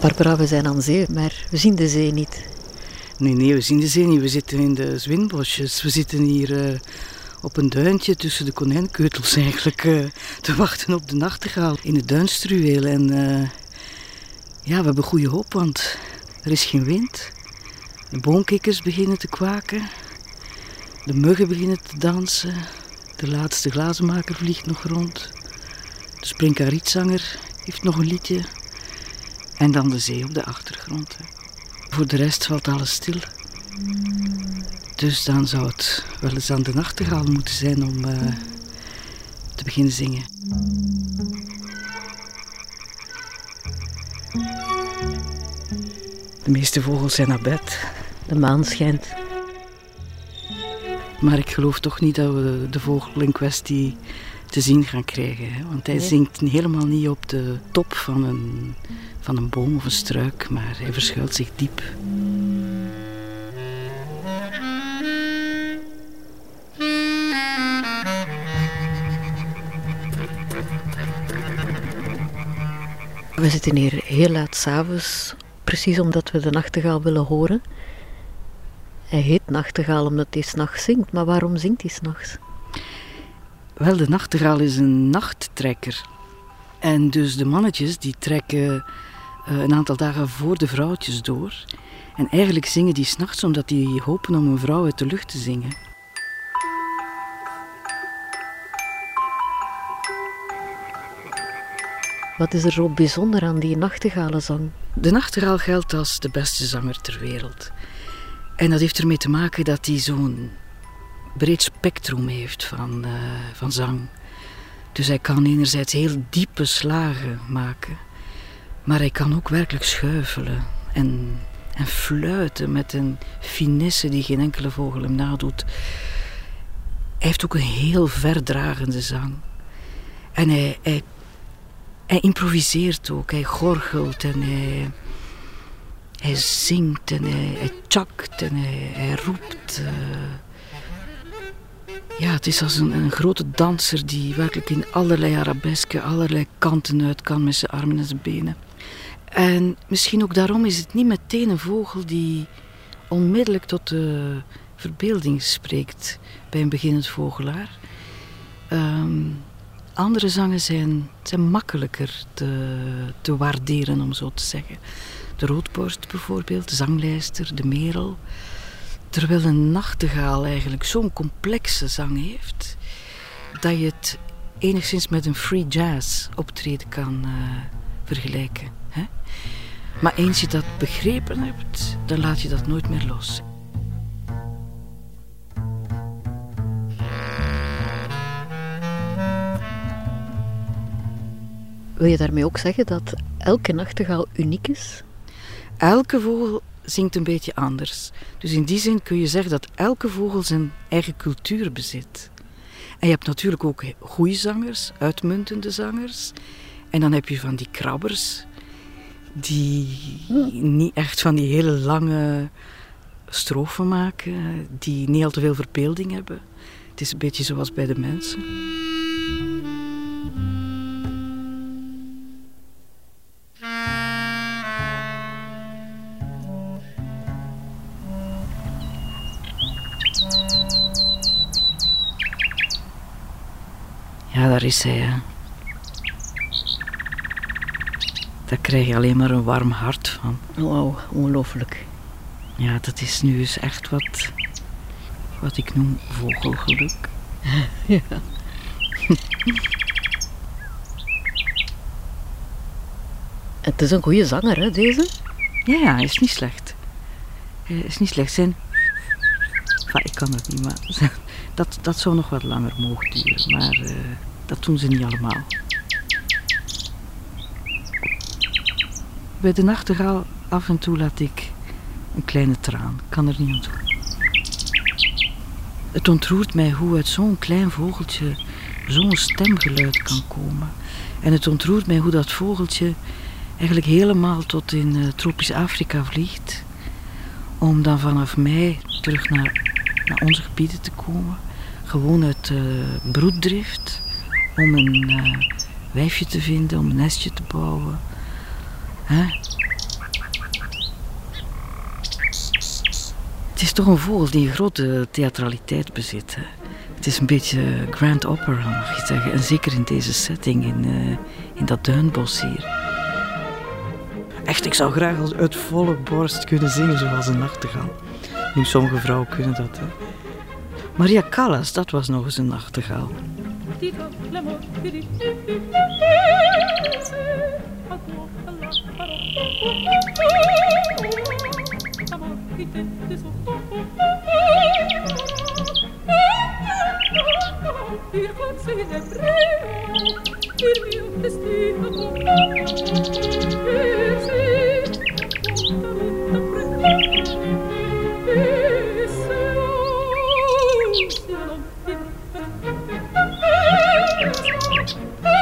Barbara, we zijn aan zee, maar we zien de zee niet. Nee, nee, we zien de zee niet. We zitten in de zwinbosjes. We zitten hier uh, op een duintje tussen de konijnkeutels eigenlijk uh, te wachten op de nachtegaal in het duinstruweel. En uh, ja, we hebben goede hoop, want er is geen wind. De boomkikkers beginnen te kwaken. De muggen beginnen te dansen. De laatste glazenmaker vliegt nog rond. De sprinkarietzanger heeft nog een liedje. En dan de zee op de achtergrond. Voor de rest valt alles stil. Dus dan zou het wel eens aan de nachtegaal moeten zijn om uh, te beginnen zingen. De meeste vogels zijn naar bed. De maan schijnt. Maar ik geloof toch niet dat we de vogel in kwestie te zien gaan krijgen. Hè? Want hij nee. zingt helemaal niet op de top van een, van een boom of een struik, maar hij verschuilt zich diep. We zitten hier heel laat s'avonds, precies omdat we de nachtegaal willen horen. Hij heet nachtegaal omdat hij s'nachts zingt, maar waarom zingt hij s'nachts? Wel, de nachtegaal is een nachttrekker. En dus de mannetjes die trekken uh, een aantal dagen voor de vrouwtjes door. En eigenlijk zingen die s'nachts omdat die hopen om een vrouw uit de lucht te zingen. Wat is er zo bijzonder aan die nachtegaalenzang? De nachtegaal geldt als de beste zanger ter wereld. En dat heeft ermee te maken dat hij zo'n breed spectrum heeft van, uh, van zang. Dus hij kan enerzijds heel diepe slagen maken, maar hij kan ook werkelijk schuifelen en, en fluiten met een finesse die geen enkele vogel hem nadoet. Hij heeft ook een heel verdragende zang. En hij, hij, hij improviseert ook, hij gorgelt en hij, hij zingt en hij, hij tjakt en hij, roept. Uh, ja, het is als een, een, grote danser die werkelijk in allerlei arabesken, allerlei kanten uit kan met zijn armen en zijn benen. En misschien ook daarom is het niet meteen een vogel die onmiddellijk tot de verbeelding spreekt bij een beginnend vogelaar. Um, andere zangen zijn, zijn makkelijker te, te waarderen, om zo te zeggen. De roodborst bijvoorbeeld, de zanglijster, de merel. Terwijl een nachtegaal eigenlijk zo'n complexe zang heeft, dat je het enigszins met een free jazz optreden kan uh, vergelijken. Hè? Maar eens je dat begrepen hebt, dan laat je dat nooit meer los. Wil je daarmee ook zeggen dat elke nachtegaal uniek is? Elke vogel zingt een beetje anders. Dus in die zin kun je zeggen dat elke vogel zijn eigen cultuur bezit. En je hebt natuurlijk ook goede zangers, uitmuntende zangers. En dan heb je van die krabbers, die niet echt van die hele lange strofen maken, die niet al te veel verbeelding hebben. Het is een beetje zoals bij de mensen. Ja, daar is hij. Hè. Daar krijg je alleen maar een warm hart van. Wauw, ongelooflijk. Ja, dat is nu eens echt wat, wat ik noem vogelgeluk. ja. Het is een goede zanger, hè, deze? Ja, ja, hij is niet slecht. Hij is niet slecht. Zijn... Enfin, ik kan het niet, maar dat, dat zou nog wat langer mogen duren. Maar uh, dat doen ze niet allemaal. Bij de nachtegaal af en toe laat ik een kleine traan. Kan er niet aan doen. Het ontroert mij hoe uit zo'n klein vogeltje zo'n stemgeluid kan komen. En het ontroert mij hoe dat vogeltje eigenlijk helemaal tot in uh, tropisch Afrika vliegt. Om dan vanaf mei terug naar, naar onze gebieden te komen gewoon uit eh, broeddrift om een eh, wijfje te vinden, om een nestje te bouwen. Het is toch een vogel die een grote theatraliteit bezit. Hè? Het is een beetje grand opera, mag je zeggen. En zeker in deze setting, in, eh, in dat duinbos hier. Echt, ik zou graag uit volle borst kunnen zingen zoals een nachtegaal. Nu, sommige vrouwen kunnen dat. Hè? Maria Callas, dat was nog eens een nachtegaal. Ah!